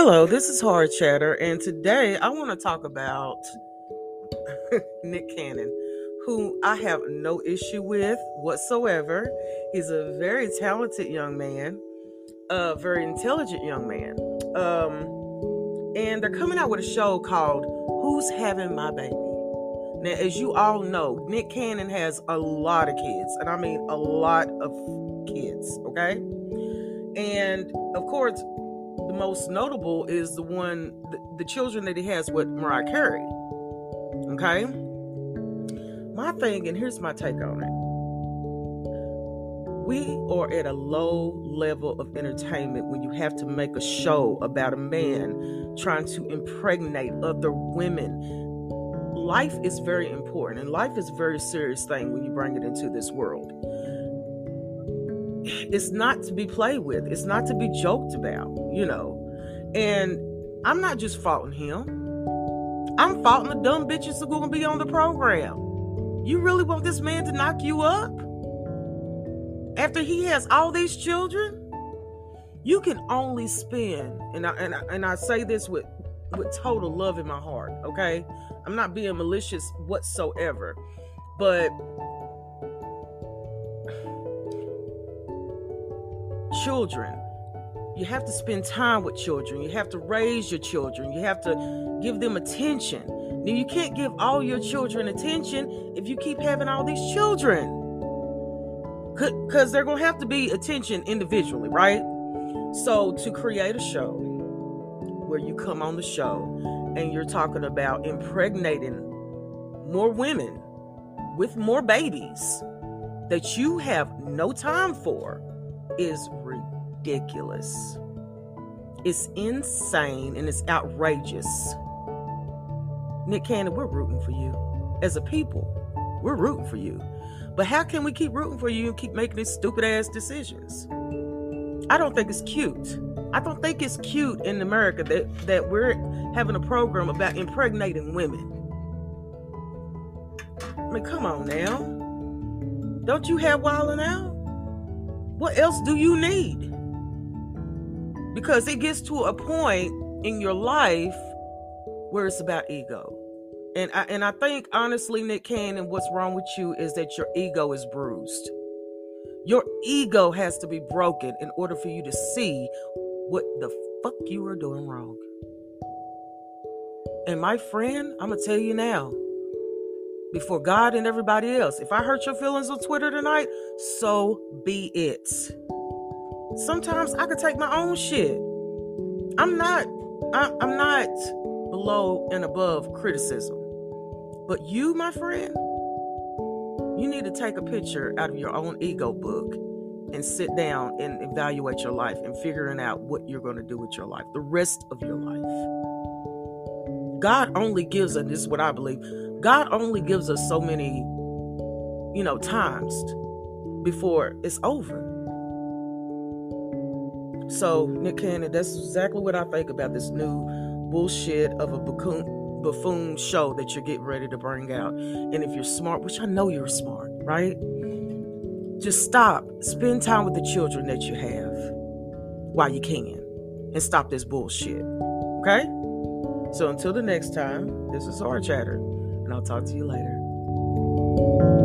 Hello, this is Hard Chatter, and today I want to talk about Nick Cannon, who I have no issue with whatsoever. He's a very talented young man, a very intelligent young man. Um, and they're coming out with a show called Who's Having My Baby? Now, as you all know, Nick Cannon has a lot of kids, and I mean a lot of kids, okay? And of course, most notable is the one, the, the children that he has with Mariah Carey, okay? My thing, and here's my take on it we are at a low level of entertainment when you have to make a show about a man trying to impregnate other women. Life is very important, and life is a very serious thing when you bring it into this world. It's not to be played with, it's not to be joked about, you know. And I'm not just faulting him, I'm faulting the dumb bitches who are going to be on the program. You really want this man to knock you up? after he has all these children, you can only spend, and I, and I, and I say this with with total love in my heart. Okay, I'm not being malicious whatsoever, but children. You have to spend time with children. You have to raise your children. You have to give them attention. Now, you can't give all your children attention if you keep having all these children because they're going to have to be attention individually, right? So, to create a show where you come on the show and you're talking about impregnating more women with more babies that you have no time for is ridiculous. It's insane and it's outrageous. Nick Cannon, we're rooting for you. As a people, we're rooting for you. But how can we keep rooting for you and keep making these stupid ass decisions? I don't think it's cute. I don't think it's cute in America that, that we're having a program about impregnating women. I mean, come on now. Don't you have Wildin' Out? What else do you need? Because it gets to a point in your life where it's about ego. And I, and I think honestly, Nick Cannon, what's wrong with you is that your ego is bruised. Your ego has to be broken in order for you to see what the fuck you are doing wrong. And my friend, I'm gonna tell you now, before God and everybody else, if I hurt your feelings on Twitter tonight, so be it. Sometimes I could take my own shit. I'm not. I'm not below and above criticism. But you, my friend, you need to take a picture out of your own ego book and sit down and evaluate your life and figuring out what you're going to do with your life, the rest of your life. God only gives us, this is what I believe, God only gives us so many, you know, times before it's over. So, Nick Cannon, that's exactly what I think about this new bullshit of a buffoon, buffoon show that you're getting ready to bring out. And if you're smart, which I know you're smart, right? Just stop. Spend time with the children that you have while you can and stop this bullshit. Okay? So until the next time, this is Hard Chatter, and I'll talk to you later.